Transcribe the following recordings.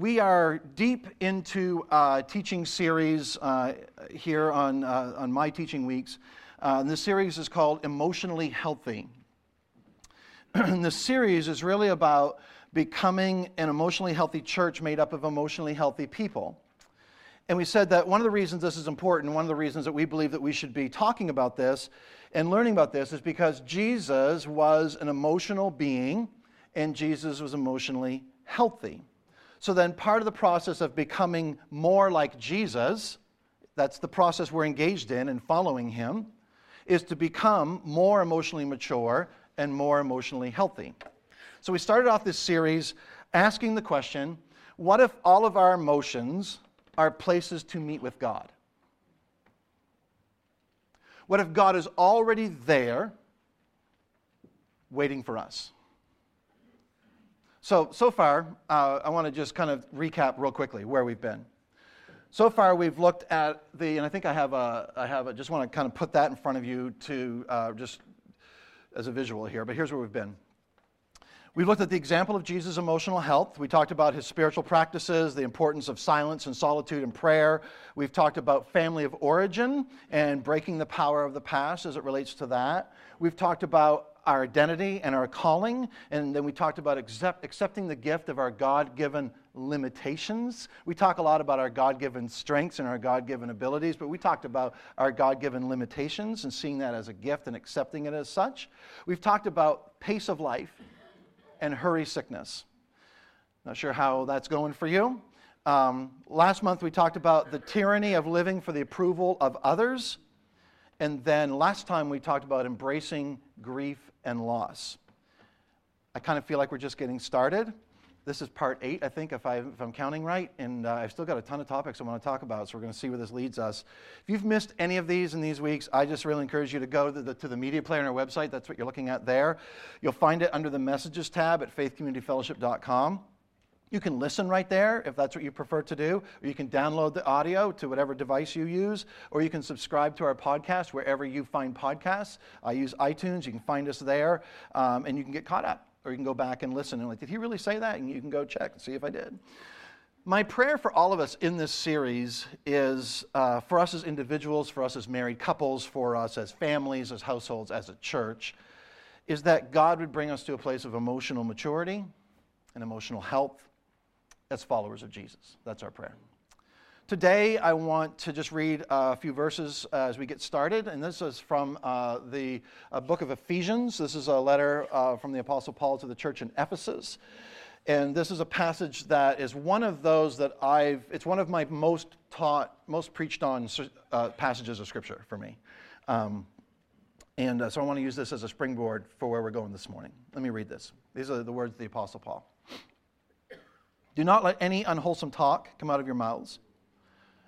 we are deep into a teaching series uh, here on, uh, on my teaching weeks. Uh, this series is called Emotionally Healthy. and this series is really about becoming an emotionally healthy church made up of emotionally healthy people. And we said that one of the reasons this is important, one of the reasons that we believe that we should be talking about this and learning about this is because Jesus was an emotional being and Jesus was emotionally healthy. So then, part of the process of becoming more like Jesus, that's the process we're engaged in and following him, is to become more emotionally mature and more emotionally healthy. So we started off this series asking the question what if all of our emotions are places to meet with God? What if God is already there waiting for us? So, so far, uh, I want to just kind of recap real quickly where we've been. So far, we've looked at the, and I think I have a, I have a, just want to kind of put that in front of you to uh, just as a visual here, but here's where we've been. We've looked at the example of Jesus' emotional health. We talked about his spiritual practices, the importance of silence and solitude and prayer. We've talked about family of origin and breaking the power of the past as it relates to that. We've talked about our identity and our calling. And then we talked about accept, accepting the gift of our God given limitations. We talk a lot about our God given strengths and our God given abilities, but we talked about our God given limitations and seeing that as a gift and accepting it as such. We've talked about pace of life and hurry sickness. Not sure how that's going for you. Um, last month we talked about the tyranny of living for the approval of others. And then last time we talked about embracing grief and loss. I kind of feel like we're just getting started. This is part eight, I think, if, I, am counting right. And uh, I've still got a ton of topics I want to talk about, so we're going to see where this leads us. If you've missed any of these in these weeks, I just really encourage you to go to the, to the media player on our website. That's what you're looking at there. You'll find it under the messages tab at faithcommunityfellowship.com. You can listen right there if that's what you prefer to do, or you can download the audio to whatever device you use, or you can subscribe to our podcast wherever you find podcasts. I use iTunes, you can find us there, um, and you can get caught up, or you can go back and listen and like, did he really say that? And you can go check and see if I did. My prayer for all of us in this series is uh, for us as individuals, for us as married couples, for us as families, as households, as a church, is that God would bring us to a place of emotional maturity and emotional health as followers of Jesus. That's our prayer. Today, I want to just read a few verses uh, as we get started, and this is from uh, the uh, book of Ephesians. This is a letter uh, from the Apostle Paul to the church in Ephesus. And this is a passage that is one of those that I've, it's one of my most taught, most preached on uh, passages of Scripture for me. Um, and uh, so I want to use this as a springboard for where we're going this morning. Let me read this. These are the words of the Apostle Paul. Do not let any unwholesome talk come out of your mouths.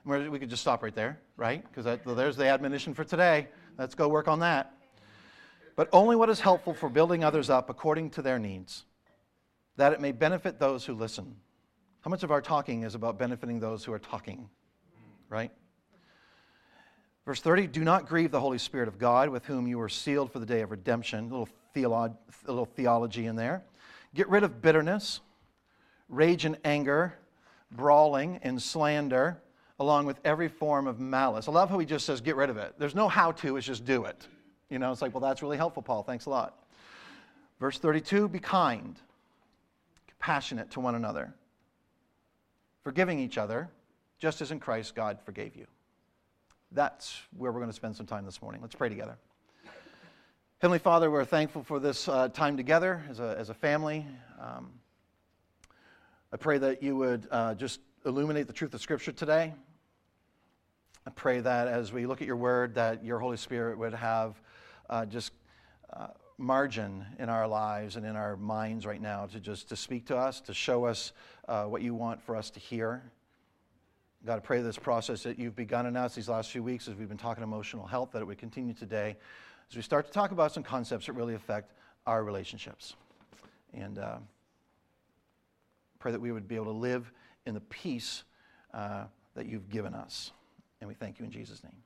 We could just stop right there, right? Because there's the admonition for today. Let's go work on that. But only what is helpful for building others up according to their needs, that it may benefit those who listen. How much of our talking is about benefiting those who are talking, right? Verse 30 Do not grieve the Holy Spirit of God, with whom you were sealed for the day of redemption. A little, theolo- a little theology in there. Get rid of bitterness rage and anger, brawling and slander, along with every form of malice. I love how he just says, get rid of it. There's no how to, it's just do it. You know, it's like, well, that's really helpful, Paul. Thanks a lot. Verse 32 be kind, compassionate to one another, forgiving each other, just as in Christ God forgave you. That's where we're going to spend some time this morning. Let's pray together. Heavenly Father, we're thankful for this uh, time together as a, as a family. Um, I pray that you would uh, just illuminate the truth of Scripture today. I pray that as we look at your word, that your Holy Spirit would have uh, just uh, margin in our lives and in our minds right now to just to speak to us, to show us uh, what you want for us to hear. God, I pray this process that you've begun in us these last few weeks as we've been talking emotional health, that it would continue today as we start to talk about some concepts that really affect our relationships. And uh, Pray that we would be able to live in the peace uh, that you've given us. And we thank you in Jesus' name.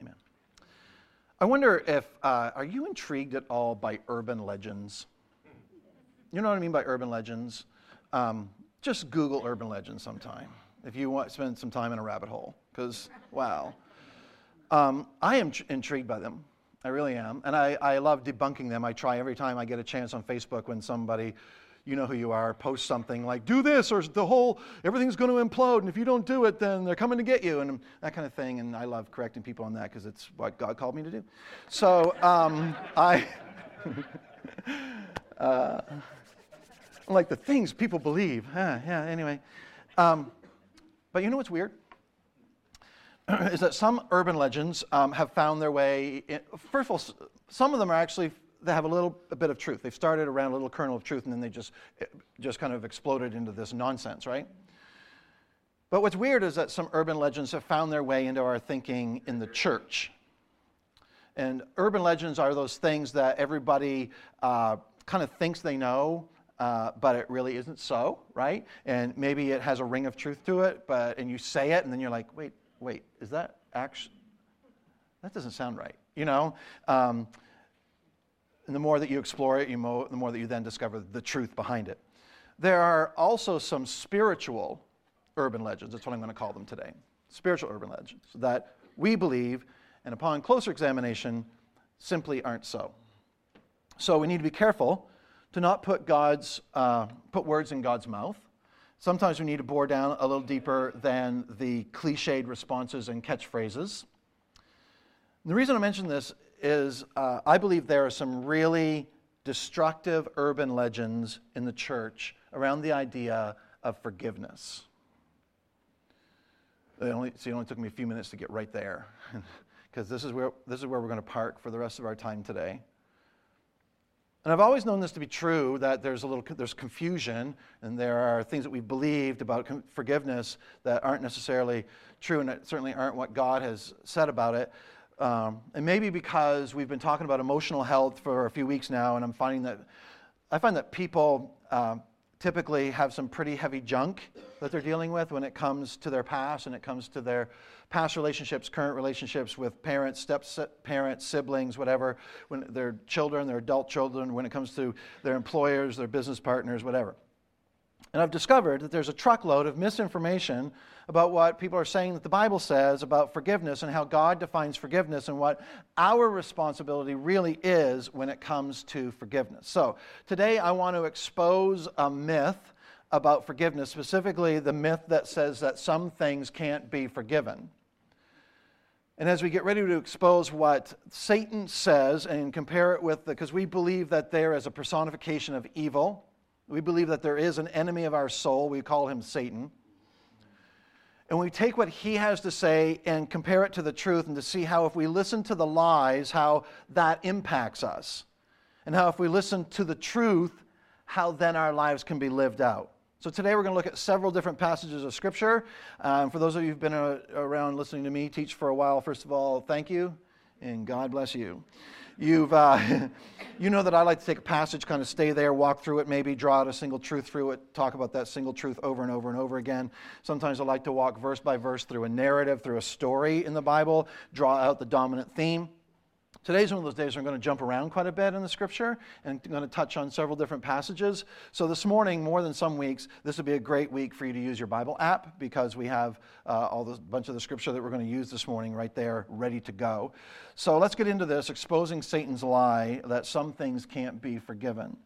Amen. I wonder if, uh, are you intrigued at all by urban legends? You know what I mean by urban legends? Um, just Google urban legends sometime if you want to spend some time in a rabbit hole, because, wow. Um, I am tr- intrigued by them. I really am. And I, I love debunking them. I try every time I get a chance on Facebook when somebody, you know who you are, post something like, do this or the whole, everything's going to implode. And if you don't do it, then they're coming to get you and that kind of thing. And I love correcting people on that because it's what God called me to do. So um, I, uh, like the things people believe. Huh, yeah, anyway. Um, but you know what's weird? is that some urban legends um, have found their way. In, first of all, some of them are actually they have a little a bit of truth. They've started around a little kernel of truth, and then they just just kind of exploded into this nonsense, right? But what's weird is that some urban legends have found their way into our thinking in the church. And urban legends are those things that everybody uh, kind of thinks they know, uh, but it really isn't so, right? And maybe it has a ring of truth to it, but and you say it, and then you're like, wait, wait, is that actually, that doesn't sound right, you know? Um, and the more that you explore it, you mo- the more that you then discover the truth behind it. There are also some spiritual urban legends, that's what I'm going to call them today. Spiritual urban legends that we believe, and upon closer examination, simply aren't so. So we need to be careful to not put God's uh, put words in God's mouth Sometimes we need to bore down a little deeper than the cliched responses and catchphrases. And the reason I mention this is uh, I believe there are some really destructive urban legends in the church around the idea of forgiveness. It only, see, it only took me a few minutes to get right there, because this, is where, this is where we're going to park for the rest of our time today. And I've always known this to be true that there's a little there's confusion and there are things that we've believed about forgiveness that aren't necessarily true and certainly aren't what God has said about it. Um, and maybe because we've been talking about emotional health for a few weeks now, and I'm finding that I find that people um, typically have some pretty heavy junk that they're dealing with when it comes to their past and it comes to their past relationships, current relationships with parents, step parents, siblings, whatever, when their children, their adult children, when it comes to their employers, their business partners, whatever. And I've discovered that there's a truckload of misinformation about what people are saying that the Bible says about forgiveness and how God defines forgiveness and what our responsibility really is when it comes to forgiveness. So, today I want to expose a myth about forgiveness, specifically the myth that says that some things can't be forgiven. And as we get ready to expose what Satan says and compare it with, because we believe that there is a personification of evil, we believe that there is an enemy of our soul, we call him Satan. And we take what he has to say and compare it to the truth and to see how, if we listen to the lies, how that impacts us. And how, if we listen to the truth, how then our lives can be lived out. So today we're going to look at several different passages of Scripture. Um, for those of you who've been around listening to me teach for a while, first of all, thank you and God bless you. You've, uh, you know that I like to take a passage, kind of stay there, walk through it, maybe draw out a single truth through it, talk about that single truth over and over and over again. Sometimes I like to walk verse by verse through a narrative, through a story in the Bible, draw out the dominant theme. Today's one of those days where I'm going to jump around quite a bit in the scripture and I'm going to touch on several different passages. So this morning, more than some weeks, this would be a great week for you to use your Bible app because we have uh, all the bunch of the scripture that we're going to use this morning right there, ready to go. So let's get into this, exposing Satan's lie that some things can't be forgiven.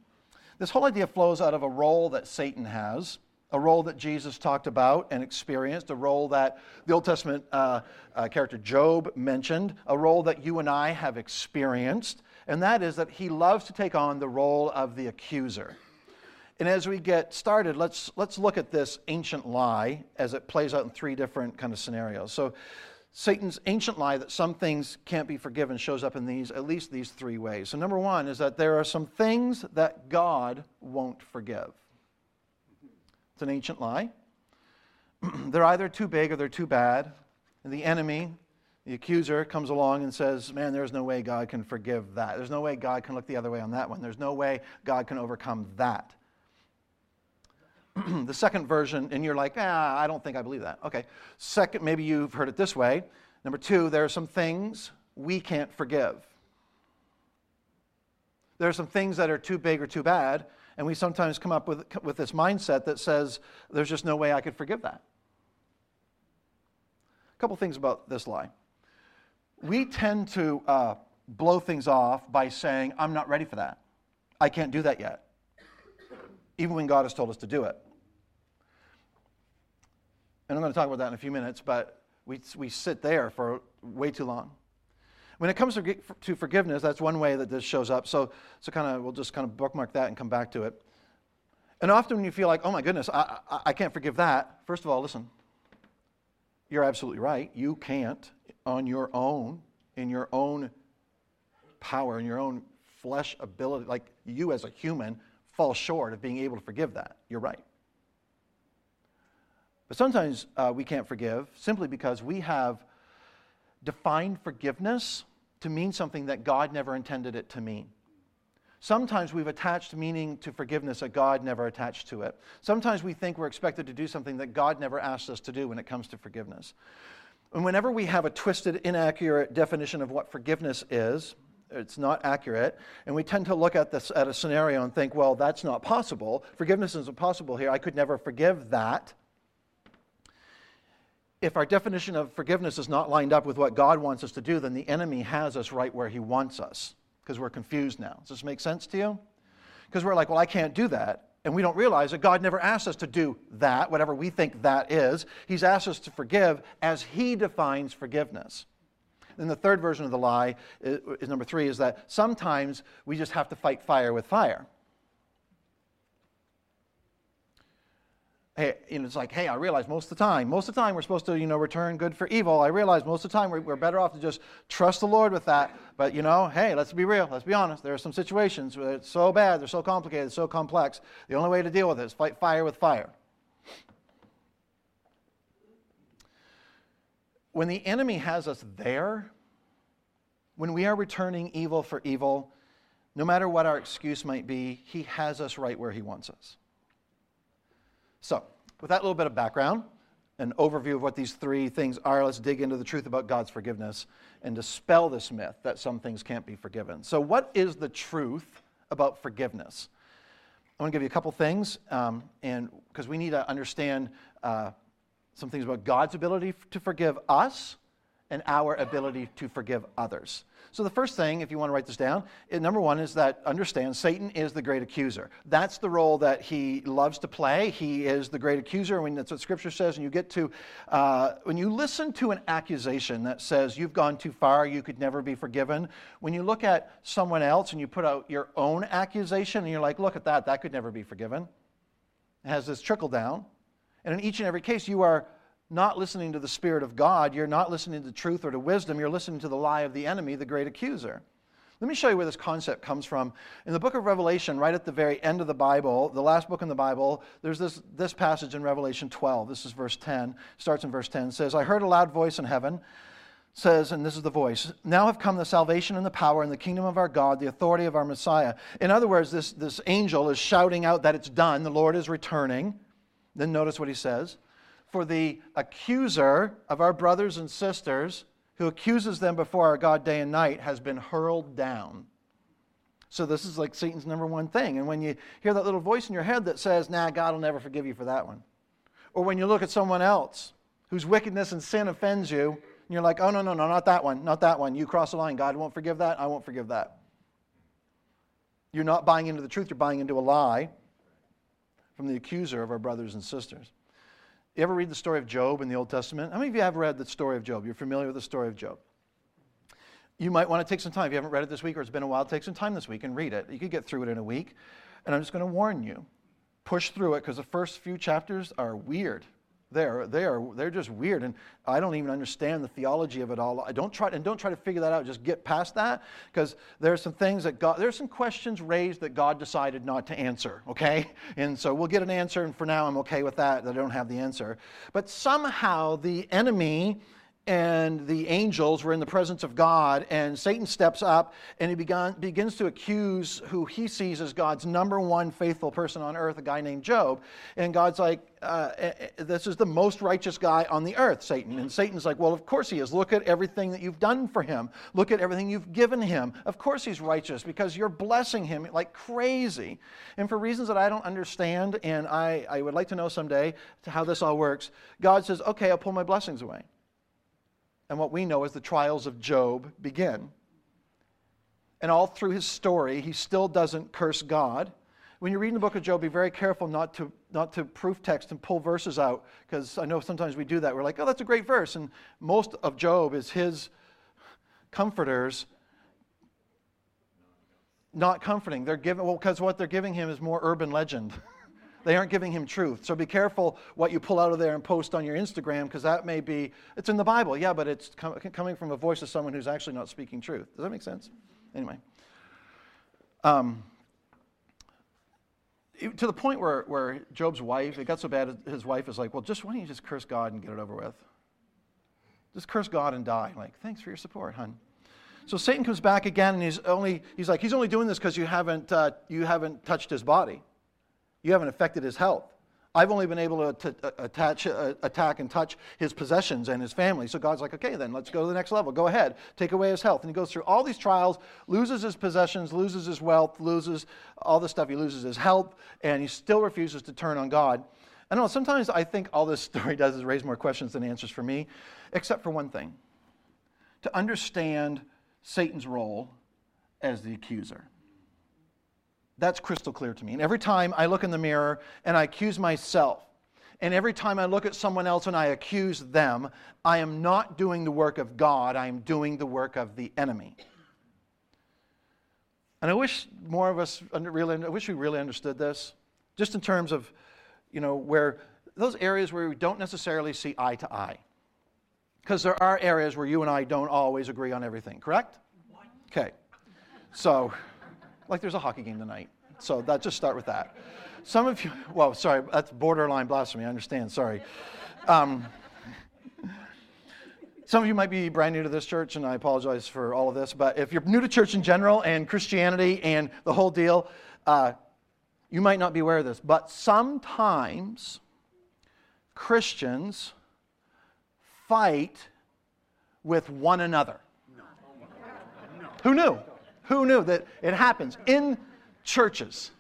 This whole idea flows out of a role that Satan has a role that Jesus talked about and experienced, a role that the Old Testament uh, uh, character Job mentioned, a role that you and I have experienced, and that is that he loves to take on the role of the accuser. And as we get started, let's, let's look at this ancient lie as it plays out in three different kind of scenarios. So, Satan's ancient lie that some things can't be forgiven shows up in these, at least these three ways. So, number one is that there are some things that God won't forgive. It's an ancient lie. they're either too big or they're too bad. And the enemy, the accuser, comes along and says, Man, there's no way God can forgive that. There's no way God can look the other way on that one. There's no way God can overcome that. the second version, and you're like, ah, I don't think I believe that. Okay. Second, maybe you've heard it this way. Number two, there are some things we can't forgive. There are some things that are too big or too bad And we sometimes come up with, with this mindset that says, there's just no way I could forgive that. A couple things about this lie. We tend to uh, blow things off by saying, I'm not ready for that. I can't do that yet, even when God has told us to do it. And I'm going to talk about that in a few minutes, but we, we sit there for way too long. When it comes to, forgiveness, that's one way that this shows up. So, so kind of, we'll just kind of bookmark that and come back to it. And often when you feel like, oh my goodness, I, I, I can't forgive that, first of all, listen, you're absolutely right. You can't on your own, in your own power, in your own flesh ability, like you as a human, fall short of being able to forgive that. You're right. But sometimes uh, we can't forgive simply because we have defined forgiveness to mean something that God never intended it to mean. Sometimes we've attached meaning to forgiveness that God never attached to it. Sometimes we think we're expected to do something that God never asked us to do when it comes to forgiveness. And whenever we have a twisted, inaccurate definition of what forgiveness is, it's not accurate, and we tend to look at this at a scenario and think, well, that's not possible. Forgiveness isn't possible here. I could never forgive that if our definition of forgiveness is not lined up with what God wants us to do, then the enemy has us right where he wants us because we're confused now. Does this make sense to you? Because we're like, well, I can't do that. And we don't realize that God never asked us to do that, whatever we think that is. He's asked us to forgive as He defines forgiveness. And the third version of the lie is, is number three is that sometimes we just have to fight fire with fire. Hey, it's like, hey, I realize most of the time, most of the time we're supposed to, you know, return good for evil. I realize most of the time we're, we're better off to just trust the Lord with that. But, you know, hey, let's be real. Let's be honest. There are some situations where it's so bad, they're so complicated, so complex. The only way to deal with it is fight fire with fire. When the enemy has us there, when we are returning evil for evil, no matter what our excuse might be, he has us right where he wants us. So, with that little bit of background, an overview of what these three things are, let's dig into the truth about God's forgiveness and dispel this myth that some things can't be forgiven. So, what is the truth about forgiveness? I want to give you a couple things, um, and because we need to understand uh, some things about God's ability to forgive us and our ability to forgive others. So, the first thing, if you want to write this down, number one is that understand Satan is the great accuser. That's the role that he loves to play. He is the great accuser. When that's what Scripture says. And you get to, uh, when you listen to an accusation that says you've gone too far, you could never be forgiven, when you look at someone else and you put out your own accusation and you're like, look at that, that could never be forgiven, it has this trickle down. And in each and every case, you are not listening to the Spirit of God. You're not listening to truth or to wisdom. You're listening to the lie of the enemy, the great accuser. Let me show you where this concept comes from. In the book of Revelation, right at the very end of the Bible, the last book in the Bible, there's this, this passage in Revelation 12. This is verse 10, starts in verse 10. says, I heard a loud voice in heaven, says, and this is the voice, now have come the salvation and the power and the kingdom of our God, the authority of our Messiah. In other words, this, this angel is shouting out that it's done, the Lord is returning. Then notice what he says for the accuser of our brothers and sisters, who accuses them before our God day and night, has been hurled down. So this is like Satan's number one thing. And when you hear that little voice in your head that says, nah, God will never forgive you for that one. Or when you look at someone else whose wickedness and sin offends you, and you're like, oh, no, no, no, not that one, not that one. You cross the line. God won't forgive that. I won't forgive that. You're not buying into the truth, you're buying into a lie from the accuser of our brothers and sisters. You ever read the story of Job in the Old Testament? How many of you have read the story of Job? You're familiar with the story of Job. You might want to take some time. If you haven't read it this week or it's been a while, take some time this week and read it. You could get through it in a week. And I'm just going to warn you push through it because the first few chapters are weird. They're, they are, they're just weird, and I don't even understand the theology of it all. I don't try, and don't try to figure that out. Just get past that, because there are some things that God, there's some questions raised that God decided not to answer, okay? And so we'll get an answer, and for now I'm okay with that, that I don't have the answer. But somehow the enemy and the angels were in the presence of God, and Satan steps up and he began, begins to accuse who he sees as God's number one faithful person on earth, a guy named Job. And God's like, uh, eh, eh, This is the most righteous guy on the earth, Satan. And Satan's like, Well, of course he is. Look at everything that you've done for him, look at everything you've given him. Of course he's righteous because you're blessing him like crazy. And for reasons that I don't understand, and I, I would like to know someday how this all works, God says, Okay, I'll pull my blessings away and what we know as the trials of Job begin. And all through his story, he still doesn't curse God. When you're reading the book of Job, be very careful not to, not to proof text and pull verses out, because I know sometimes we do that. We're like, oh, that's a great verse. And most of Job is his comforters not comforting. They're giving, well, because what they're giving him is more urban legend. They aren't giving him truth. So be careful what you pull out of there and post on your Instagram because that may be, it's in the Bible, yeah, but it's com- coming from a voice of someone who's actually not speaking truth. Does that make sense? Anyway. Um, to the point where, where Job's wife, it got so bad, his wife is like, well, just why don't you just curse God and get it over with? Just curse God and die. Like, thanks for your support, hon. So Satan comes back again, and he's only he's like he's only doing this because you haven't uh, you haven't touched his body. You haven't affected his health. I've only been able to, uh, attach, uh, attack and touch his possessions and his family. So God's like, okay, then let's go to the next level. Go ahead, take away his health. And he goes through all these trials, loses his possessions, loses his wealth, loses all the stuff. He loses his health, and he still refuses to turn on God. I know, sometimes I think all this story does is raise more questions than answers for me, except for one thing to understand Satan's role as the accuser. That's crystal clear to me. And every time I look in the mirror and I accuse myself, and every time I look at someone else and I accuse them, I am not doing the work of God, I am doing the work of the enemy. And I wish more of us really, I wish we really understood this, just in terms of, you know, where those areas where we don't necessarily see eye to eye. Because there are areas where you and I don't always agree on everything, correct? Okay. So like there's a hockey game tonight. So that just start with that. Some of you, well, sorry, that's borderline blasphemy. I understand. Sorry. Um, some of you might be brand new to this church, and I apologize for all of this. But if you're new to church in general and Christianity and the whole deal, uh, you might not be aware of this. But sometimes Christians fight with one another. No. No. Who knew? Who knew that it happens in churches?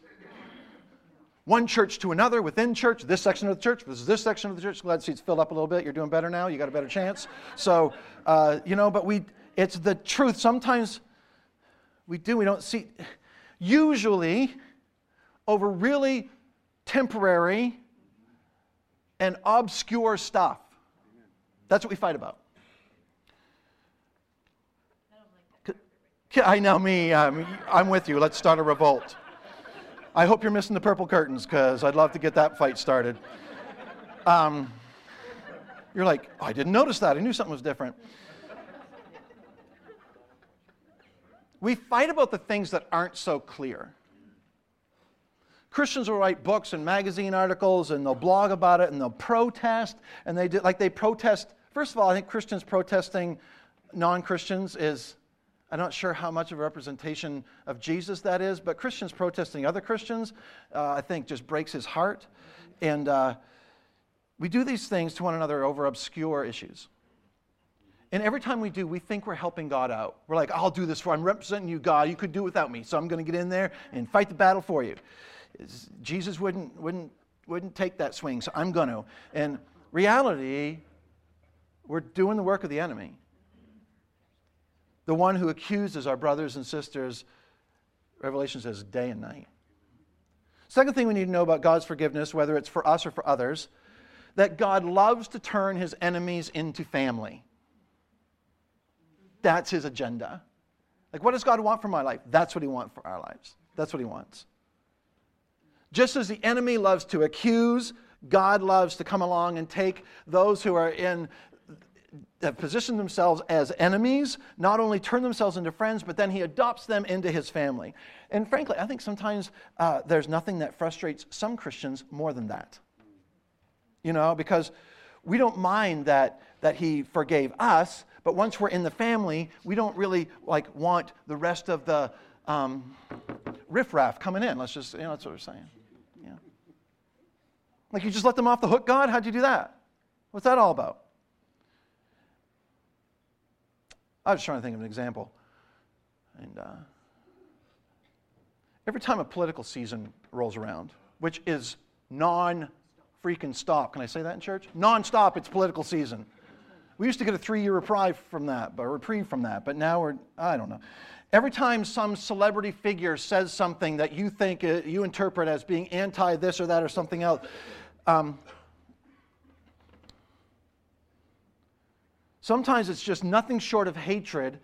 One church to another within church, this section of the church versus this section of the church. Glad seats filled up a little bit. You're doing better now. You got a better chance. So, uh, you know, but we, it's the truth. Sometimes we do, we don't see. Usually, over really temporary and obscure stuff. That's what we fight about. I know me. Um, I'm with you. Let's start a revolt. I hope you're missing the purple curtains because I'd love to get that fight started. Um, you're like, oh, I didn't notice that. I knew something was different. We fight about the things that aren't so clear. Christians will write books and magazine articles and they'll blog about it and they'll protest and they do like they protest. First of all, I think Christians protesting non-Christians is I'm not sure how much of a representation of Jesus that is, but Christians protesting other Christians, uh, I think, just breaks his heart. And uh, we do these things to one another over obscure issues. And every time we do, we think we're helping God out. We're like, I'll do this for you. I'm representing you, God. You could do it without me. So I'm going to get in there and fight the battle for you. Jesus wouldn't, wouldn't, wouldn't take that swing, so I'm going to. And reality, we're doing the work of the enemy the one who accuses our brothers and sisters, Revelation says, day and night. Second thing we need to know about God's forgiveness, whether it's for us or for others, that God loves to turn his enemies into family. That's his agenda. Like, what does God want for my life? That's what he wants for our lives. That's what he wants. Just as the enemy loves to accuse, God loves to come along and take those who are in have positioned themselves as enemies, not only turn themselves into friends, but then he adopts them into his family. And frankly, I think sometimes uh, there's nothing that frustrates some Christians more than that. You know, because we don't mind that, that he forgave us, but once we're in the family, we don't really like want the rest of the um, riffraff coming in. Let's just, you know, that's what we're saying. Yeah. Like you just let them off the hook, God? How'd you do that? What's that all about? I was trying to think of an example. And uh, every time a political season rolls around, which is non freaking stop, can I say that in church? Non stop, it's political season. We used to get a three year reprieve from that, but reprieve from that, but now we're, I don't know. Every time some celebrity figure says something that you think, uh, you interpret as being anti this or that or something else, um, sometimes it's just nothing short of hatred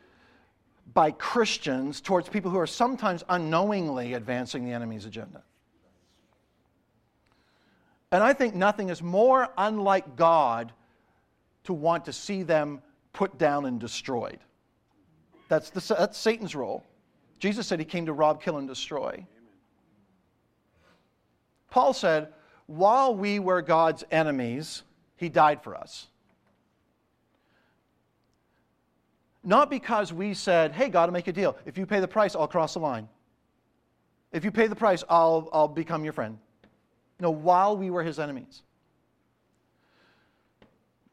by Christians towards people who are sometimes unknowingly advancing the enemy's agenda. And I think nothing is more unlike God to want to see them put down and destroyed. That's, the, that's Satan's role. Jesus said he came to rob, kill, and destroy. Paul said, while we were God's enemies, he died for us. Not because we said, hey, God, I'll make a deal. If you pay the price, I'll cross the line. If you pay the price, I'll, I'll become your friend. No, while we were his enemies.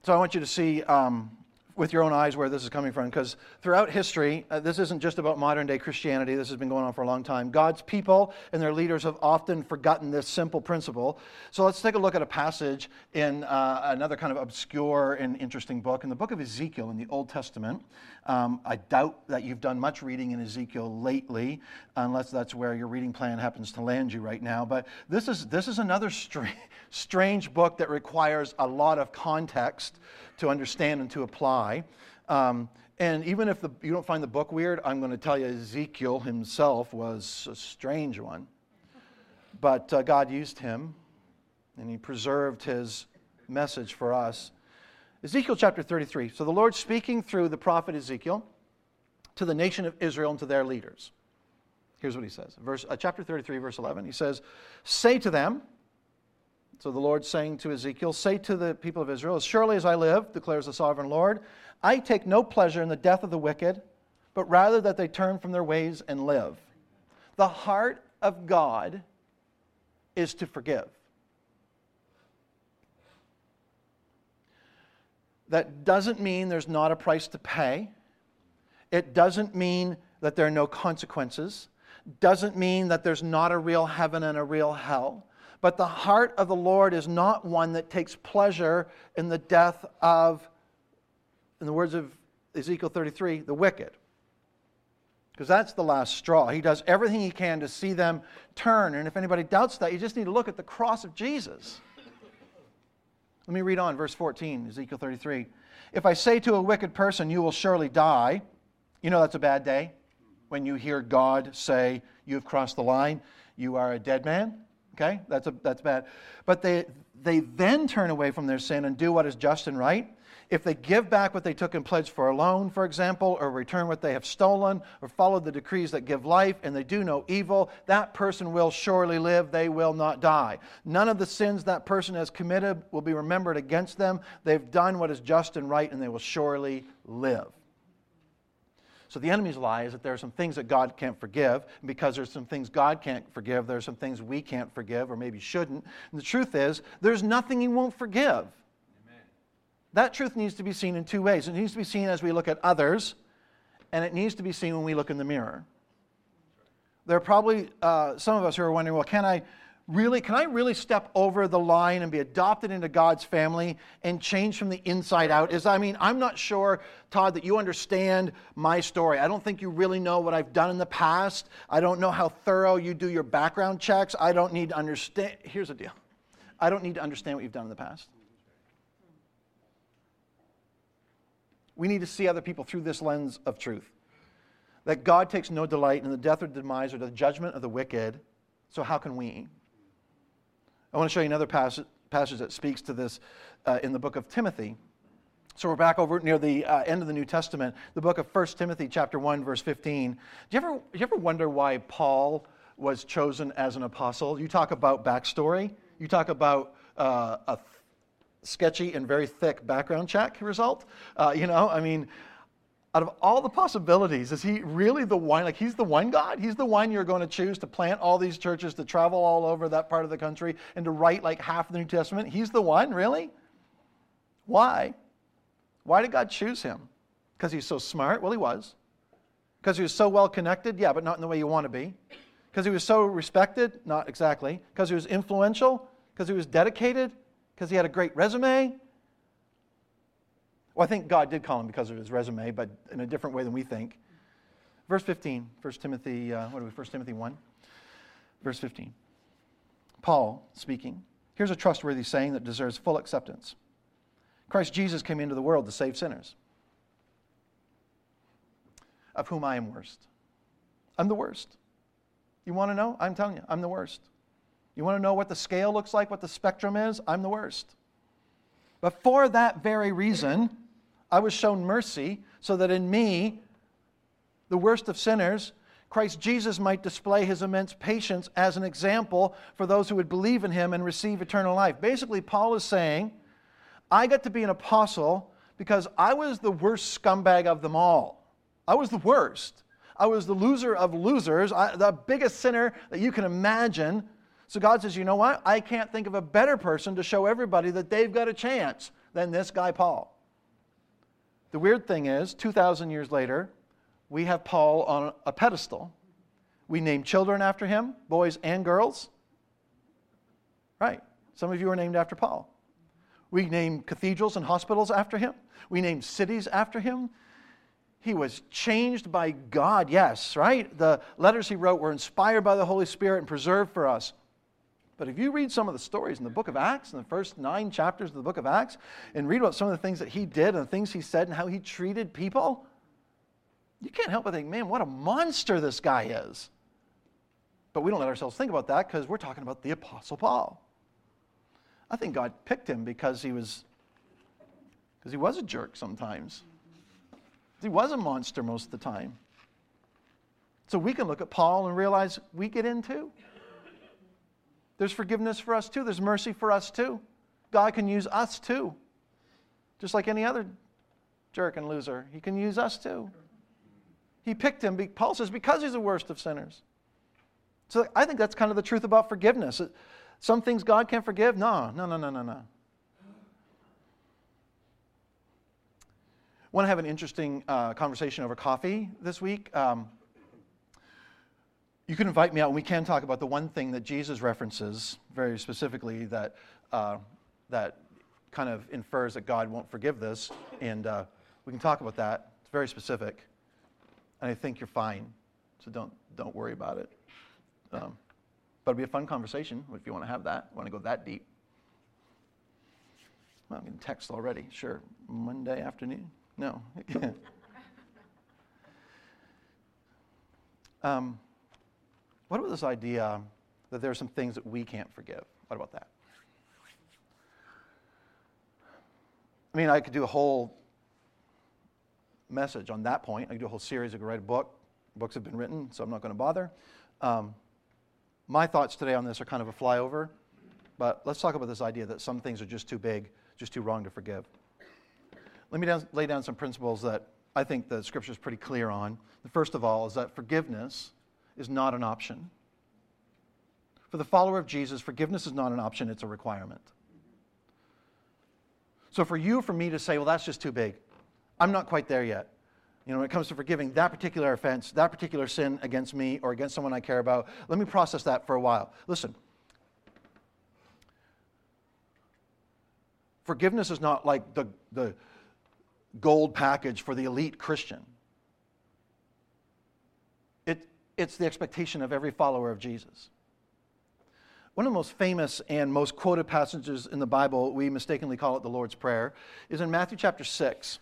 So I want you to see um, with your own eyes where this is coming from because throughout history, uh, this isn't just about modern day Christianity, this has been going on for a long time. God's people and their leaders have often forgotten this simple principle. So let's take a look at a passage in uh, another kind of obscure and interesting book, in the book of Ezekiel in the Old Testament. Um, I doubt that you've done much reading in Ezekiel lately, unless that's where your reading plan happens to land you right now. But this is, this is another strange, strange book that requires a lot of context to understand and to apply. Um, and even if the, you don't find the book weird, I'm going to tell you Ezekiel himself was a strange one. But uh, God used him, and he preserved his message for us. Ezekiel chapter 33. So the Lord speaking through the prophet Ezekiel to the nation of Israel and to their leaders. Here's what he says. Verse, uh, chapter 33, verse 11. He says, Say to them, so the Lord saying to Ezekiel, Say to the people of Israel, As surely as I live, declares the sovereign Lord, I take no pleasure in the death of the wicked, but rather that they turn from their ways and live. The heart of God is to forgive. That doesn't mean there's not a price to pay. It doesn't mean that there are no consequences. Doesn't mean that there's not a real heaven and a real hell. But the heart of the Lord is not one that takes pleasure in the death of, in the words of Ezekiel 33, the wicked. Because that's the last straw. He does everything he can to see them turn. And if anybody doubts that, you just need to look at the cross of Jesus. Let me read on, verse 14, Ezekiel 33. If I say to a wicked person, You will surely die, you know that's a bad day. When you hear God say, You have crossed the line, you are a dead man. Okay? That's, a, that's bad. But they, they then turn away from their sin and do what is just and right. If they give back what they took in pledge for a loan, for example, or return what they have stolen, or follow the decrees that give life, and they do no evil, that person will surely live. They will not die. None of the sins that person has committed will be remembered against them. They've done what is just and right, and they will surely live. So the enemy's lie is that there are some things that God can't forgive. And because there's some things God can't forgive, there are some things we can't forgive or maybe shouldn't. And the truth is, there's nothing he won't forgive. Amen. That truth needs to be seen in two ways. It needs to be seen as we look at others, and it needs to be seen when we look in the mirror. There are probably uh, some of us who are wondering, well, can I really, can I really step over the line and be adopted into God's family and change from the inside out? Is I mean, I'm not sure, Todd, that you understand my story. I don't think you really know what I've done in the past. I don't know how thorough you do your background checks. I don't need to understand. Here's the deal. I don't need to understand what you've done in the past. We need to see other people through this lens of truth. That God takes no delight in the death or demise or the judgment of the wicked. So how can we? I want to show you another passage, passage that speaks to this uh, in the book of Timothy. So we're back over near the uh, end of the New Testament, the book of 1 Timothy, chapter 1, verse 15. Do you ever, do you ever wonder why Paul was chosen as an apostle? You talk about backstory. You talk about uh, a, sketchy and very thick background check result. Uh, you know, I mean, out of all the possibilities, is he really the wine? Like, he's the wine god? He's the wine you're going to choose to plant all these churches, to travel all over that part of the country, and to write like half the New Testament? He's the one, really? Why? Why did God choose him? Because he's so smart? Well, he was. Because he was so well connected? Yeah, but not in the way you want to be. Because he was so respected? Not exactly. Because he was influential? Because he was dedicated? Because he had a great resume? Well, I think God did call him because of his resume, but in a different way than we think. Verse 15, 1 Timothy, uh, what are we, 1 Timothy 1? Verse 15. Paul speaking. Here's a trustworthy saying that deserves full acceptance Christ Jesus came into the world to save sinners, of whom I am worst. I'm the worst. You want to know? I'm telling you, I'm the worst. You want to know what the scale looks like, what the spectrum is? I'm the worst. But for that very reason, I was shown mercy so that in me, the worst of sinners, Christ Jesus might display his immense patience as an example for those who would believe in him and receive eternal life. Basically, Paul is saying, I got to be an apostle because I was the worst scumbag of them all. I was the worst. I was the loser of losers, I, the biggest sinner that you can imagine. So God says, you know what? I can't think of a better person to show everybody that they've got a chance than this guy, Paul. The weird thing is, 2,000 years later, we have Paul on a pedestal. We name children after him, boys and girls. Right. Some of you are named after Paul. We name cathedrals and hospitals after him. We name cities after him. He was changed by God, yes, right? The letters he wrote were inspired by the Holy Spirit and preserved for us. But if you read some of the stories in the book of Acts, in the first nine chapters of the book of Acts, and read about some of the things that he did and the things he said and how he treated people, you can't help but think, man, what a monster this guy is. But we don't let ourselves think about that because we're talking about the Apostle Paul. I think God picked him because he was because he was a jerk sometimes. He was a monster most of the time. So we can look at Paul and realize we get in too. There's forgiveness for us too. There's mercy for us too. God can use us too. Just like any other jerk and loser, He can use us too. He picked him, Paul says, because he's the worst of sinners. So I think that's kind of the truth about forgiveness. Some things God can't forgive? No, no, no, no, no, no. want to have an interesting uh, conversation over coffee this week. Um, you can invite me out and we can talk about the one thing that Jesus references very specifically that, uh, that kind of infers that God won't forgive this. And uh, we can talk about that. It's very specific. And I think you're fine. So don't, don't worry about it. Um, but it'll be a fun conversation if you want to have that, want to go that deep. Well, I'm getting text already. Sure. Monday afternoon? No. um, what about this idea that there are some things that we can't forgive? What about that? I mean, I could do a whole message on that point. I could do a whole series. I could write a book. Books have been written, so I'm not going to bother. Um, my thoughts today on this are kind of a flyover, but let's talk about this idea that some things are just too big, just too wrong to forgive. Let me down, lay down some principles that I think the scripture is pretty clear on. The first of all is that forgiveness is not an option. For the follower of Jesus, forgiveness is not an option, it's a requirement. So for you, for me to say, well, that's just too big, I'm not quite there yet. You know, when it comes to forgiving that particular offense, that particular sin against me or against someone I care about, let me process that for a while. Listen, forgiveness is not like the, the gold package for the elite Christian it's the expectation of every follower of Jesus. One of the most famous and most quoted passages in the Bible, we mistakenly call it the Lord's Prayer, is in Matthew chapter 6.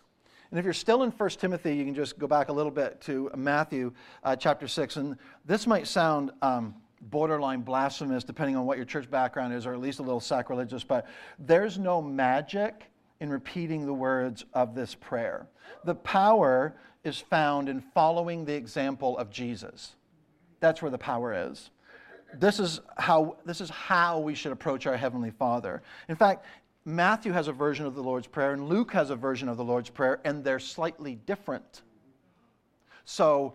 And if you're still in 1 Timothy, you can just go back a little bit to Matthew uh, chapter 6. And this might sound um, borderline blasphemous, depending on what your church background is, or at least a little sacrilegious, but there's no magic in repeating the words of this prayer. The power is found in following the example of Jesus. That's where the power is. This is how, this is how we should approach our Heavenly Father. In fact, Matthew has a version of the Lord's Prayer, and Luke has a version of the Lord's Prayer, and they're slightly different. So,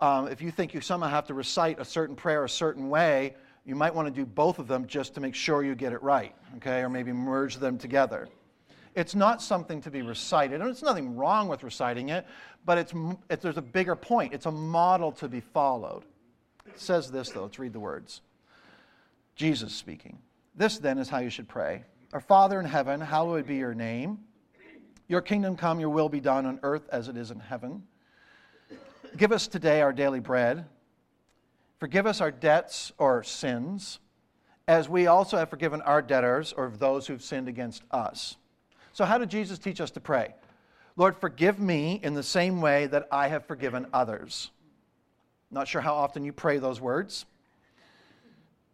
um, if you think you somehow have to recite a certain prayer a certain way, you might want to do both of them just to make sure you get it right, okay? Or maybe merge them together. It's not something to be recited, and there's nothing wrong with reciting it, but it's, it, there's a bigger point. It's a model to be followed. Says this, though. Let's read the words. Jesus speaking. This then is how you should pray Our Father in heaven, hallowed be your name. Your kingdom come, your will be done on earth as it is in heaven. Give us today our daily bread. Forgive us our debts or sins, as we also have forgiven our debtors or those who've sinned against us. So, how did Jesus teach us to pray? Lord, forgive me in the same way that I have forgiven others. Not sure how often you pray those words.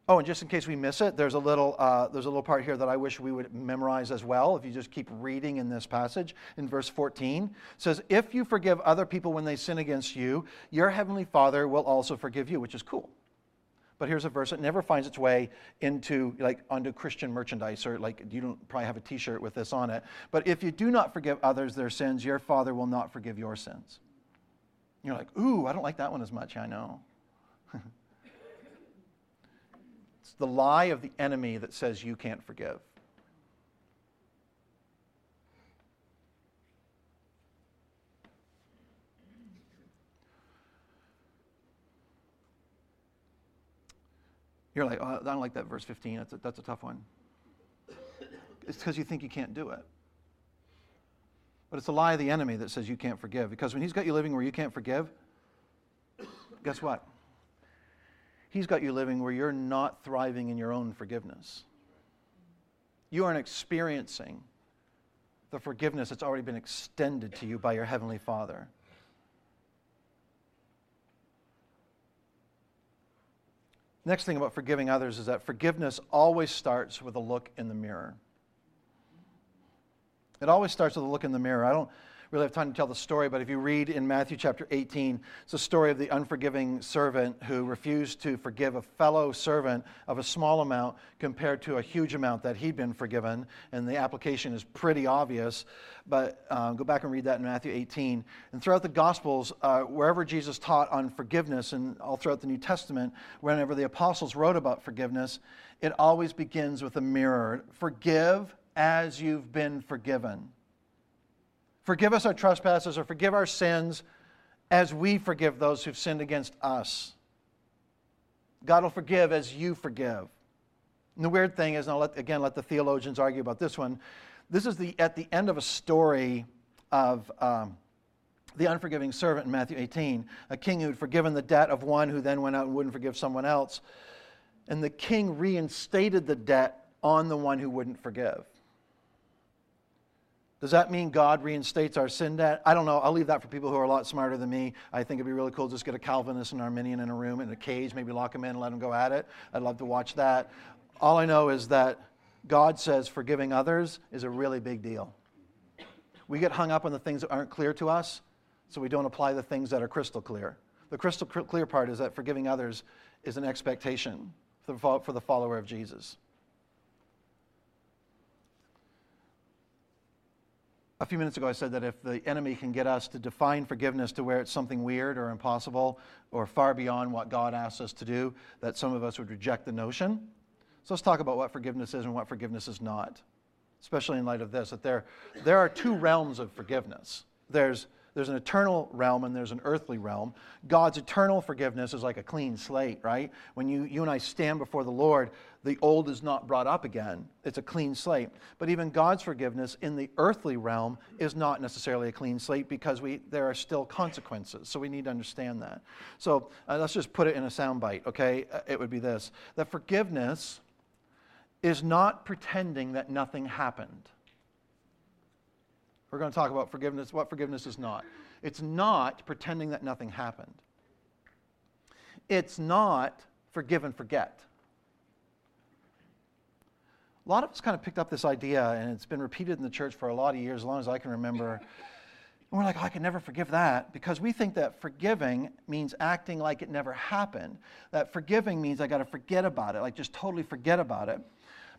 Oh, and just in case we miss it, there's a little uh, there's a little part here that I wish we would memorize as well. If you just keep reading in this passage, in verse 14, it says, "If you forgive other people when they sin against you, your heavenly Father will also forgive you," which is cool. But here's a verse that never finds its way into like onto Christian merchandise or like you don't probably have a T-shirt with this on it. But if you do not forgive others their sins, your Father will not forgive your sins. You're like, ooh, I don't like that one as much. I know. It's the lie of the enemy that says you can't forgive. You're like, oh, I don't like that verse 15. That's a, that's a tough one. It's because you think you can't do it. But it's the lie of the enemy that says you can't forgive. Because when he's got you living where you can't forgive, guess what? He's got you living where you're not thriving in your own forgiveness. You aren't experiencing the forgiveness that's already been extended to you by your Heavenly Father. Next thing about forgiving others is that forgiveness always starts with a look in the mirror. It always starts with a look in the mirror. I don't really have time to tell the story, but if you read in Matthew chapter 18, it's the story of the unforgiving servant who refused to forgive a fellow servant of a small amount compared to a huge amount that he'd been forgiven. And the application is pretty obvious, but uh, go back and read that in Matthew 18. And throughout the Gospels, uh, wherever Jesus taught on forgiveness, and all throughout the New Testament, whenever the apostles wrote about forgiveness, it always begins with a mirror. Forgive as you've been forgiven. Forgive us our trespasses or forgive our sins as we forgive those who've sinned against us. God will forgive as you forgive. And the weird thing is, and I'll let, again let the theologians argue about this one. This is the, at the end of a story of um, the unforgiving servant in Matthew 18, a king who'd forgiven the debt of one who then went out and wouldn't forgive someone else. And the king reinstated the debt on the one who wouldn't forgive. Does that mean God reinstates our sin debt? I don't know. I'll leave that for people who are a lot smarter than me. I think it'd be really cool to just get a Calvinist and Arminian in a room in a cage, maybe lock them in and let them go at it. I'd love to watch that. All I know is that God says forgiving others is a really big deal. We get hung up on the things that aren't clear to us, so we don't apply the things that are crystal clear. The crystal clear part is that forgiving others is an expectation for the follower of Jesus. A few minutes ago, I said that if the enemy can get us to define forgiveness to where it's something weird or impossible or far beyond what God asks us to do, that some of us would reject the notion. So let's talk about what forgiveness is and what forgiveness is not, especially in light of this that there, there are two realms of forgiveness. There's there's an eternal realm and there's an earthly realm. God's eternal forgiveness is like a clean slate, right? When you, you and I stand before the Lord, the old is not brought up again. It's a clean slate. But even God's forgiveness in the earthly realm is not necessarily a clean slate because we, there are still consequences. So we need to understand that. So uh, let's just put it in a soundbite, okay? Uh, it would be this that forgiveness is not pretending that nothing happened. We're going to talk about forgiveness, what forgiveness is not. It's not pretending that nothing happened. It's not forgive and forget. A lot of us kind of picked up this idea, and it's been repeated in the church for a lot of years, as long as I can remember. And we're like, oh, I can never forgive that because we think that forgiving means acting like it never happened. That forgiving means I got to forget about it, like just totally forget about it.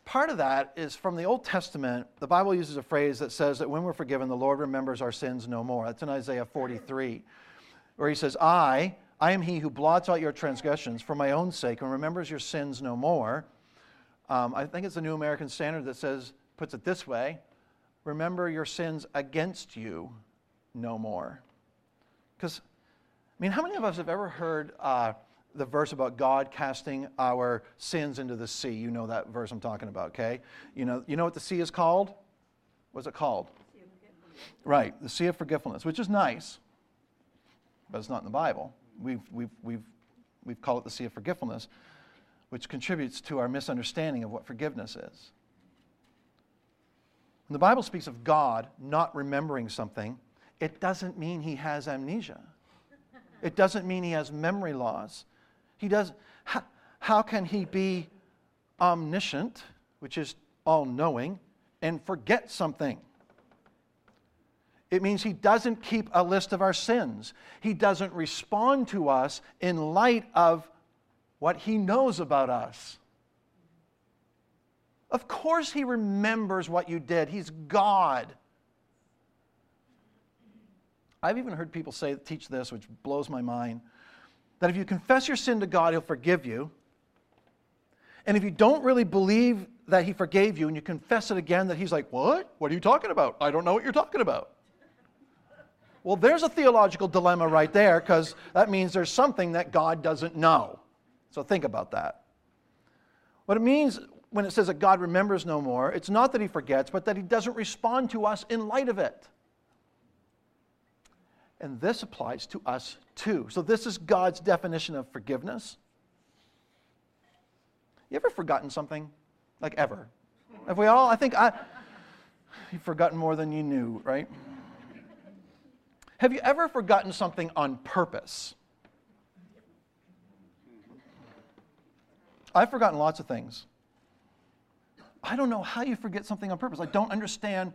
part of that is from the Old Testament. The Bible uses a phrase that says that when we're forgiven, the Lord remembers our sins no more. That's in Isaiah 43, where he says, I, I am he who blots out your transgressions for my own sake and remembers your sins no more. Um, I think it's the New American Standard that says, puts it this way remember your sins against you no more. Because, I mean, how many of us have ever heard uh, the verse about God casting our sins into the sea? You know that verse I'm talking about, okay? You know, you know what the sea is called? What's it called? Right, the sea of forgetfulness, which is nice, but it's not in the Bible. We've, we've, we've, we've called it the sea of forgetfulness, which contributes to our misunderstanding of what forgiveness is. When the Bible speaks of God not remembering something, it doesn't mean he has amnesia. It doesn't mean he has memory loss. He does. How, how can he be omniscient, which is all knowing, and forget something? It means he doesn't keep a list of our sins. He doesn't respond to us in light of what he knows about us. Of course, he remembers what you did. He's God. I've even heard people say, teach this, which blows my mind, that if you confess your sin to God, He'll forgive you. And if you don't really believe that He forgave you and you confess it again, that He's like, What? What are you talking about? I don't know what you're talking about. Well, there's a theological dilemma right there because that means there's something that God doesn't know. So think about that. What it means when it says that God remembers no more, it's not that He forgets, but that He doesn't respond to us in light of it. And this applies to us too. So, this is God's definition of forgiveness. You ever forgotten something? Like ever? Have we all? I think I. You've forgotten more than you knew, right? Have you ever forgotten something on purpose? I've forgotten lots of things. I don't know how you forget something on purpose. I don't understand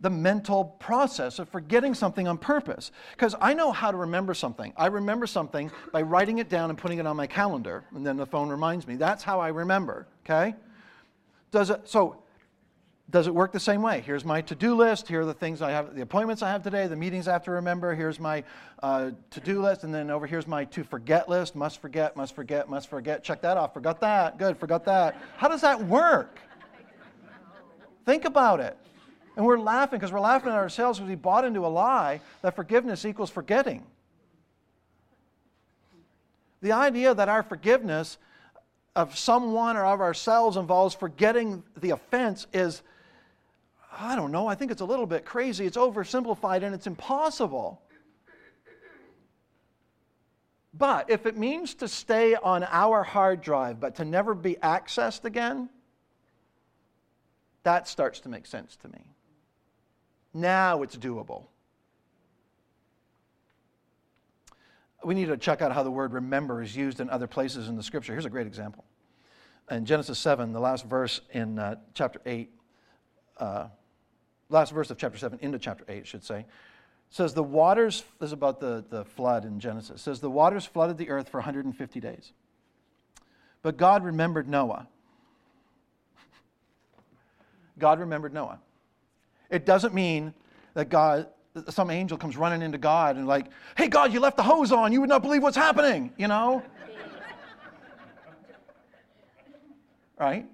the mental process of forgetting something on purpose. Because I know how to remember something. I remember something by writing it down and putting it on my calendar, and then the phone reminds me. That's how I remember, okay? Does it, so, does it work the same way? Here's my to do list. Here are the things I have, the appointments I have today, the meetings I have to remember. Here's my uh, to do list. And then over here's my to forget list. Must forget, must forget, must forget. Check that off. Forgot that. Good, forgot that. How does that work? Think about it. And we're laughing because we're laughing at ourselves because we bought into a lie that forgiveness equals forgetting. The idea that our forgiveness of someone or of ourselves involves forgetting the offense is, I don't know, I think it's a little bit crazy. It's oversimplified and it's impossible. But if it means to stay on our hard drive but to never be accessed again, that starts to make sense to me. Now it's doable. We need to check out how the word remember is used in other places in the scripture. Here's a great example. In Genesis 7, the last verse in uh, chapter 8, uh, last verse of chapter 7 into chapter 8, should say, says the waters, this is about the, the flood in Genesis, says the waters flooded the earth for 150 days. But God remembered Noah. God remembered Noah. It doesn't mean that God, some angel comes running into God and like, hey, God, you left the hose on. You would not believe what's happening, you know? right?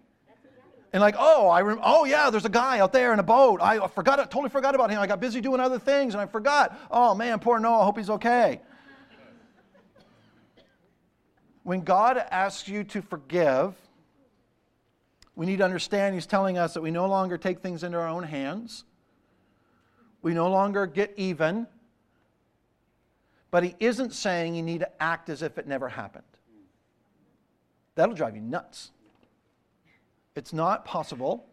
And like, oh, I rem- oh yeah, there's a guy out there in a boat. I forgot, totally forgot about him. I got busy doing other things and I forgot. Oh man, poor Noah. I hope he's okay. When God asks you to forgive, we need to understand He's telling us that we no longer take things into our own hands. We no longer get even. But he isn't saying you need to act as if it never happened. That'll drive you nuts. It's not possible,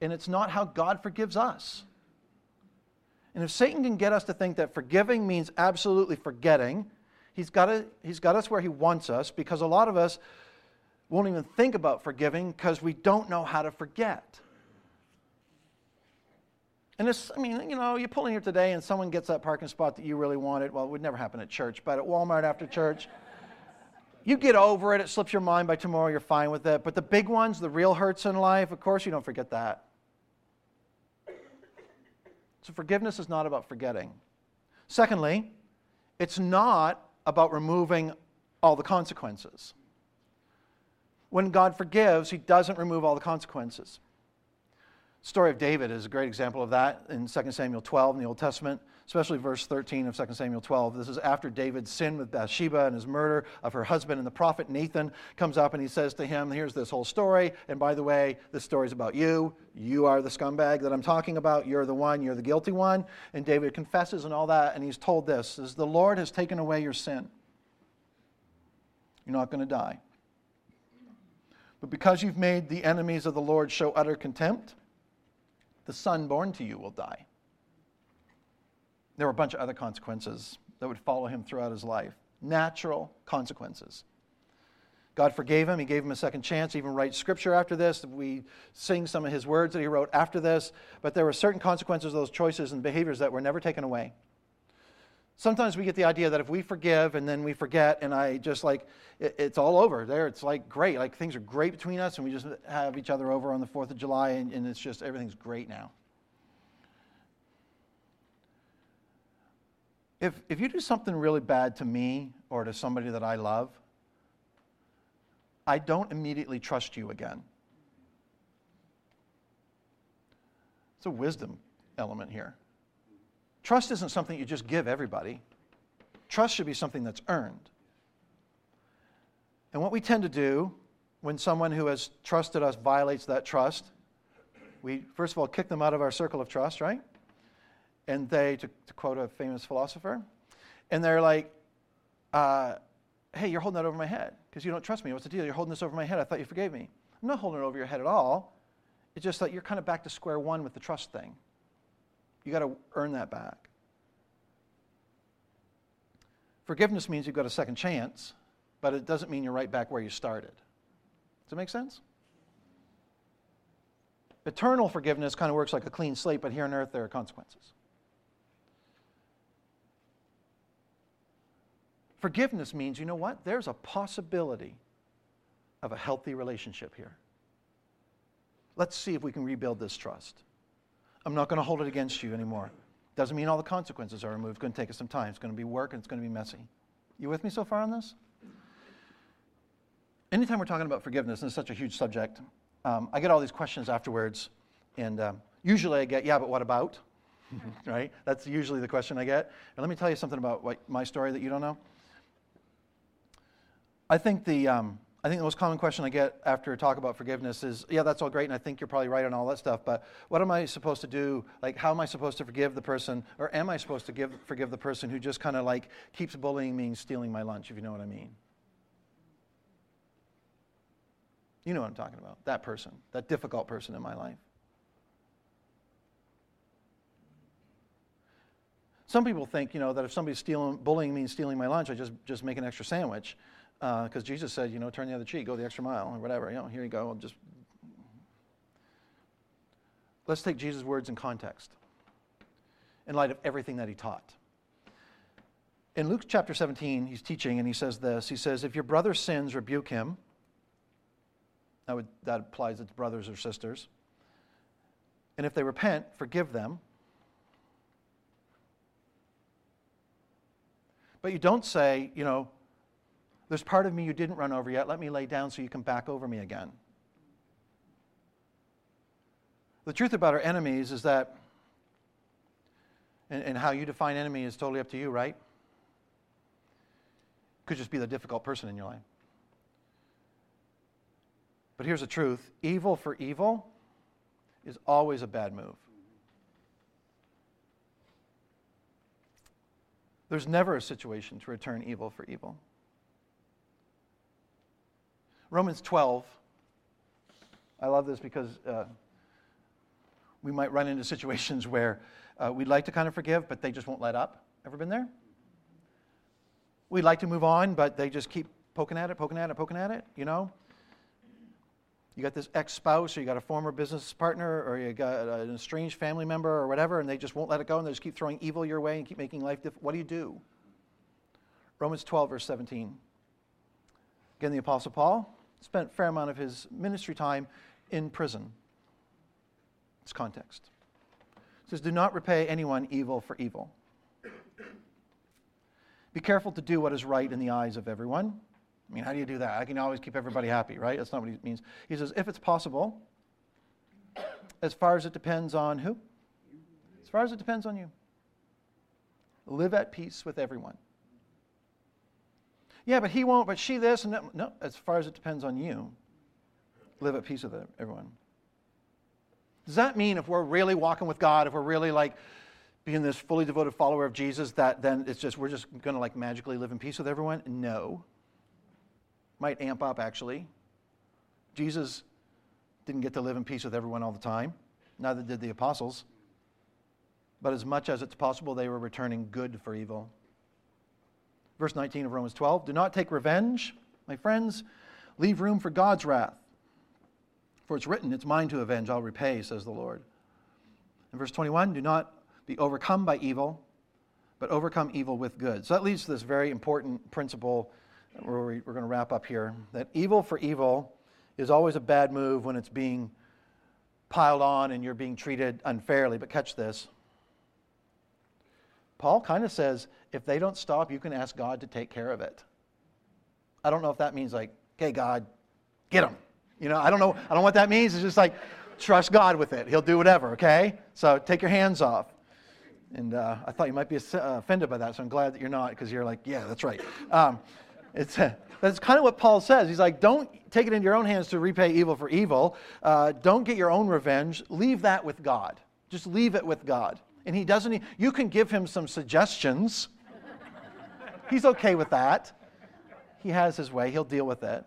and it's not how God forgives us. And if Satan can get us to think that forgiving means absolutely forgetting, he's got, to, he's got us where he wants us because a lot of us won't even think about forgiving because we don't know how to forget. And this, I mean, you know, you pull in here today and someone gets that parking spot that you really wanted. Well, it would never happen at church, but at Walmart after church. You get over it, it slips your mind by tomorrow, you're fine with it. But the big ones, the real hurts in life, of course, you don't forget that. So forgiveness is not about forgetting. Secondly, it's not about removing all the consequences. When God forgives, He doesn't remove all the consequences. The story of David is a great example of that in 2 Samuel 12 in the Old Testament especially verse 13 of 2 Samuel 12. This is after David's sin with Bathsheba and his murder of her husband. And the prophet Nathan comes up and he says to him, Here's this whole story. And by the way, this story's about you. You are the scumbag that I'm talking about. You're the one. You're the guilty one. And David confesses and all that. And he's told this is The Lord has taken away your sin. You're not going to die. But because you've made the enemies of the Lord show utter contempt, the son born to you will die. There were a bunch of other consequences that would follow him throughout his life natural consequences. God forgave him. He gave him a second chance, He even write scripture after this. We sing some of his words that he wrote after this. But there were certain consequences of those choices and behaviors that were never taken away. Sometimes we get the idea that if we forgive and then we forget, and I just like, it, it's all over there. It's like great. Like things are great between us, and we just have each other over on the 4th of July, and, and it's just everything's great now. If, if you do something really bad to me or to somebody that I love, I don't immediately trust you again. It's a wisdom element here. Trust isn't something you just give everybody, trust should be something that's earned. And what we tend to do when someone who has trusted us violates that trust, we first of all kick them out of our circle of trust, right? And they, to, to quote a famous philosopher, and they're like, uh, hey, you're holding that over my head because you don't trust me. What's the deal? You're holding this over my head. I thought you forgave me. I'm not holding it over your head at all. It's just that you're kind of back to square one with the trust thing. You got to earn that back. Forgiveness means you've got a second chance, but it doesn't mean you're right back where you started. Does that make sense? Eternal forgiveness kind of works like a clean slate, but here on earth there are consequences. Forgiveness means, you know what? There's a possibility of a healthy relationship here. Let's see if we can rebuild this trust. I'm not going to hold it against you anymore. Doesn't mean all the consequences are removed. It's going to take us some time. It's going to be work and it's going to be messy. You with me so far on this? Anytime we're talking about forgiveness, and it's such a huge subject, um, I get all these questions afterwards, and um, usually I get, yeah, but what about? right? That's usually the question I get. And let me tell you something about what, my story that you don't know. I think the um, I think the most common question I get after a talk about forgiveness is, yeah, that's all great, and I think you're probably right on all that stuff, but what am I supposed to do? Like, how am I supposed to forgive the person, or am I supposed to give, forgive the person who just kind of like keeps bullying me and stealing my lunch, if you know what I mean? You know what I'm talking about. That person, that difficult person in my life. Some people think, you know, that if somebody's stealing, bullying me and stealing my lunch, I just, just make an extra sandwich because uh, Jesus said, you know, turn the other cheek, go the extra mile, or whatever. You know, here you go. I'll just let's take Jesus' words in context, in light of everything that he taught. In Luke chapter 17, he's teaching, and he says this. He says, "If your brother sins, rebuke him." That, would, that applies to brothers or sisters. And if they repent, forgive them. But you don't say, you know, there's part of me you didn't run over yet. Let me lay down so you can back over me again. The truth about our enemies is that, and, and how you define enemy is totally up to you, right? Could just be the difficult person in your life. But here's the truth evil for evil is always a bad move. There's never a situation to return evil for evil. Romans 12. I love this because uh, we might run into situations where uh, we'd like to kind of forgive, but they just won't let up. Ever been there? We'd like to move on, but they just keep poking at it, poking at it, poking at it, you know? You got this ex spouse, or you got a former business partner, or you got an estranged family member, or whatever, and they just won't let it go, and they just keep throwing evil your way and keep making life difficult. What do you do? Romans 12, verse 17 Again, the Apostle Paul spent a fair amount of his ministry time in prison. It's context. It says, Do not repay anyone evil for evil. Be careful to do what is right in the eyes of everyone. I mean, how do you do that? I can always keep everybody happy, right? That's not what he means. He says, if it's possible, as far as it depends on who? As far as it depends on you. Live at peace with everyone. Yeah, but he won't, but she this, and that. No, as far as it depends on you, live at peace with everyone. Does that mean if we're really walking with God, if we're really like being this fully devoted follower of Jesus, that then it's just, we're just going to like magically live in peace with everyone? No. Might amp up, actually. Jesus didn't get to live in peace with everyone all the time, neither did the apostles. But as much as it's possible, they were returning good for evil. Verse 19 of Romans 12 Do not take revenge, my friends. Leave room for God's wrath. For it's written, It's mine to avenge, I'll repay, says the Lord. In verse 21, do not be overcome by evil, but overcome evil with good. So that leads to this very important principle where we're going to wrap up here that evil for evil is always a bad move when it's being piled on and you're being treated unfairly. But catch this Paul kind of says, if they don't stop, you can ask God to take care of it. I don't know if that means like, okay, God, get them. You know, I don't know. I don't know what that means. It's just like, trust God with it. He'll do whatever, okay? So take your hands off. And uh, I thought you might be uh, offended by that, so I'm glad that you're not, because you're like, yeah, that's right. Um, it's, uh, that's kind of what Paul says. He's like, don't take it into your own hands to repay evil for evil. Uh, don't get your own revenge. Leave that with God. Just leave it with God. And he doesn't, you can give him some suggestions. He's okay with that. He has his way, he'll deal with it.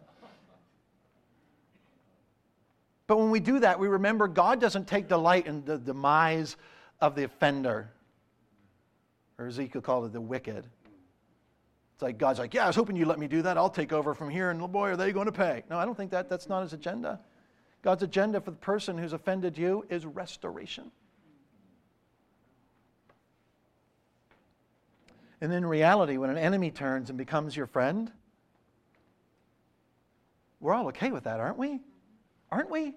But when we do that, we remember God doesn't take delight in the demise of the offender. Or Ezekiel called it the wicked. It's like God's like, yeah, I was hoping you'd let me do that. I'll take over from here, and oh boy, are they going to pay? No, I don't think that. That's not his agenda. God's agenda for the person who's offended you is restoration. And in reality, when an enemy turns and becomes your friend, we're all okay with that, aren't we? Aren't we?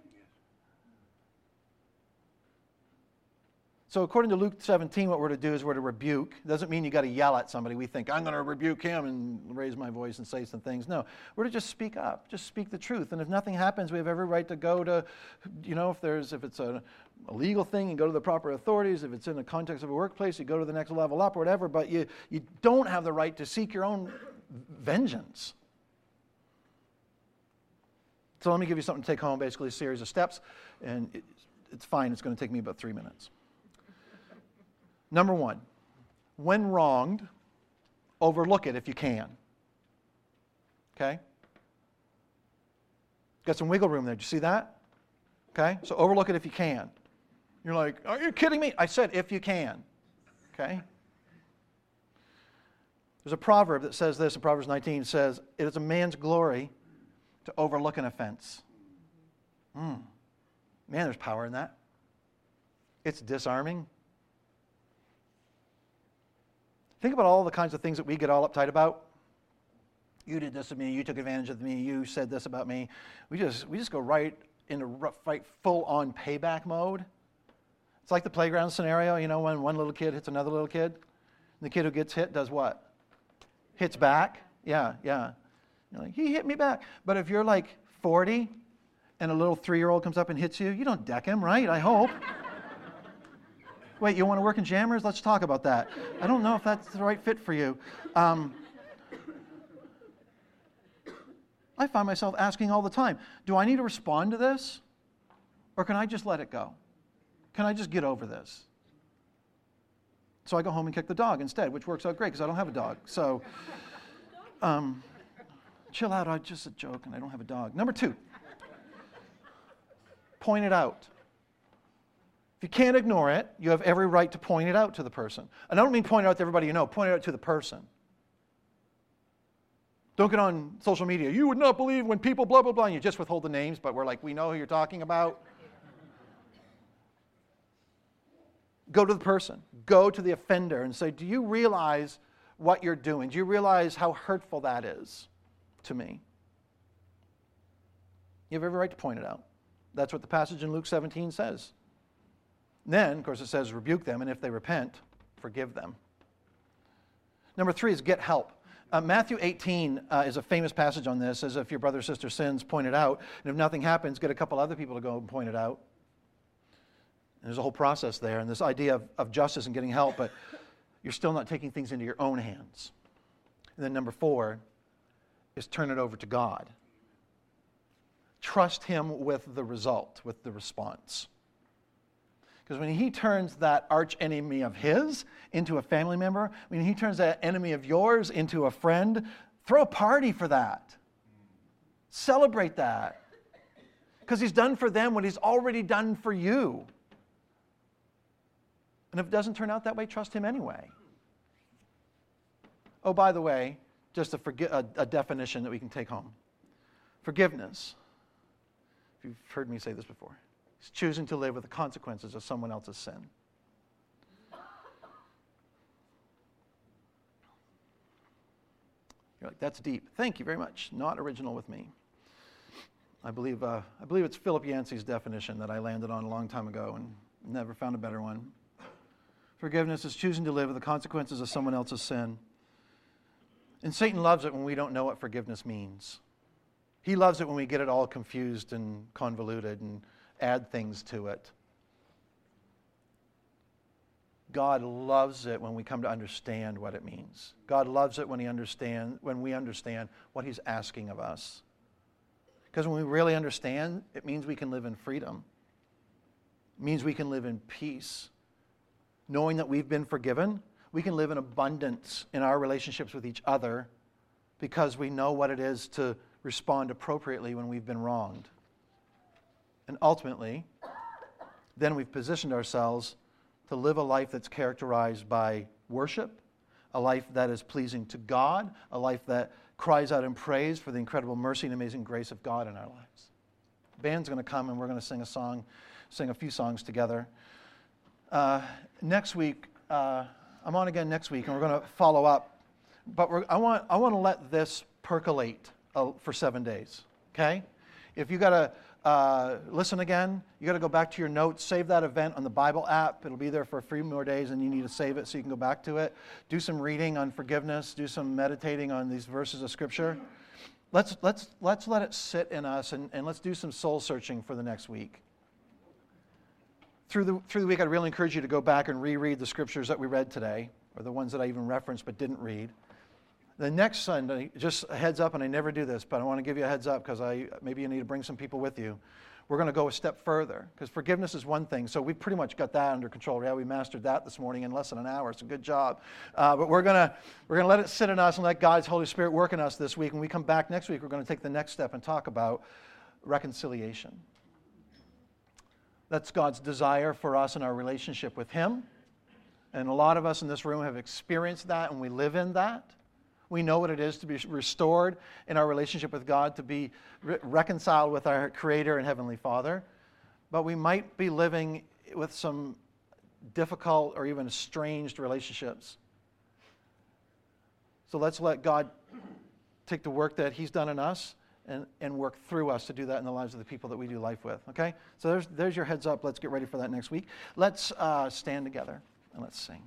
So, according to Luke 17, what we're to do is we're to rebuke. It doesn't mean you got to yell at somebody. We think, I'm going to rebuke him and raise my voice and say some things. No, we're to just speak up, just speak the truth. And if nothing happens, we have every right to go to, you know, if there's, if it's a, a legal thing, you go to the proper authorities. If it's in the context of a workplace, you go to the next level up or whatever. But you, you don't have the right to seek your own vengeance. So let me give you something to take home, basically a series of steps. And it, it's fine, it's going to take me about three minutes. Number one, when wronged, overlook it if you can. Okay? Got some wiggle room there. Do you see that? Okay? So overlook it if you can. You're like, are you kidding me? I said if you can. Okay? There's a proverb that says this in Proverbs 19 says, It is a man's glory to overlook an offense. Mm. Man, there's power in that. It's disarming. Think about all the kinds of things that we get all uptight about. You did this to me, you took advantage of me, you said this about me. We just, we just go right into right, full on payback mode. It's like the playground scenario, you know, when one little kid hits another little kid. And the kid who gets hit does what? Hits back. Yeah, yeah. You're like, he hit me back. But if you're like 40 and a little three year old comes up and hits you, you don't deck him, right? I hope. Wait, you want to work in jammers? Let's talk about that. I don't know if that's the right fit for you. Um, I find myself asking all the time do I need to respond to this? Or can I just let it go? Can I just get over this? So I go home and kick the dog instead, which works out great because I don't have a dog. So, um, chill out. I just a joke and I don't have a dog. Number two, point it out. If you can't ignore it, you have every right to point it out to the person. And I don't mean point it out to everybody you know, point it out to the person. Don't get on social media. You would not believe when people blah, blah, blah, and you just withhold the names, but we're like, we know who you're talking about. Go to the person, go to the offender and say, Do you realize what you're doing? Do you realize how hurtful that is to me? You have every right to point it out. That's what the passage in Luke 17 says. Then, of course, it says, rebuke them, and if they repent, forgive them. Number three is get help. Uh, Matthew 18 uh, is a famous passage on this, as if your brother or sister sins, point it out. And if nothing happens, get a couple other people to go and point it out. And there's a whole process there, and this idea of, of justice and getting help, but you're still not taking things into your own hands. And then number four is turn it over to God. Trust Him with the result, with the response. Because when he turns that arch enemy of his into a family member, when he turns that enemy of yours into a friend, throw a party for that. Celebrate that. Because he's done for them what he's already done for you. And if it doesn't turn out that way, trust him anyway. Oh, by the way, just a, forgi- a, a definition that we can take home forgiveness. If you've heard me say this before He's choosing to live with the consequences of someone else's sin. You're like, that's deep. Thank you very much. Not original with me. I believe, uh, I believe it's Philip Yancey's definition that I landed on a long time ago and never found a better one. Forgiveness is choosing to live with the consequences of someone else's sin. And Satan loves it when we don't know what forgiveness means. He loves it when we get it all confused and convoluted and add things to it. God loves it when we come to understand what it means. God loves it when, he understand, when we understand what He's asking of us. Because when we really understand, it means we can live in freedom. It means we can live in peace. Knowing that we've been forgiven, we can live in abundance in our relationships with each other because we know what it is to respond appropriately when we've been wronged. And ultimately, then we've positioned ourselves to live a life that's characterized by worship, a life that is pleasing to God, a life that cries out in praise for the incredible mercy and amazing grace of God in our lives. The band's going to come and we're going to sing a song, sing a few songs together. Uh, next week, uh, I'm on again next week, and we're going to follow up. But I want I want to let this percolate uh, for seven days. Okay, if you got a uh, listen again. You got to go back to your notes, save that event on the Bible app. It'll be there for a few more days, and you need to save it so you can go back to it. Do some reading on forgiveness. Do some meditating on these verses of Scripture. Let's, let's, let's let it sit in us, and, and let's do some soul searching for the next week. Through the, through the week, I'd really encourage you to go back and reread the scriptures that we read today, or the ones that I even referenced but didn't read. The next Sunday, just a heads up, and I never do this, but I want to give you a heads up because I maybe you need to bring some people with you. We're going to go a step further because forgiveness is one thing. So we pretty much got that under control. Yeah, we mastered that this morning in less than an hour. It's a good job. Uh, but we're going to we're going to let it sit in us and let God's Holy Spirit work in us this week. When we come back next week, we're going to take the next step and talk about reconciliation. That's God's desire for us in our relationship with Him. And a lot of us in this room have experienced that and we live in that. We know what it is to be restored in our relationship with God, to be re- reconciled with our Creator and Heavenly Father. But we might be living with some difficult or even estranged relationships. So let's let God take the work that He's done in us and, and work through us to do that in the lives of the people that we do life with. Okay? So there's, there's your heads up. Let's get ready for that next week. Let's uh, stand together and let's sing.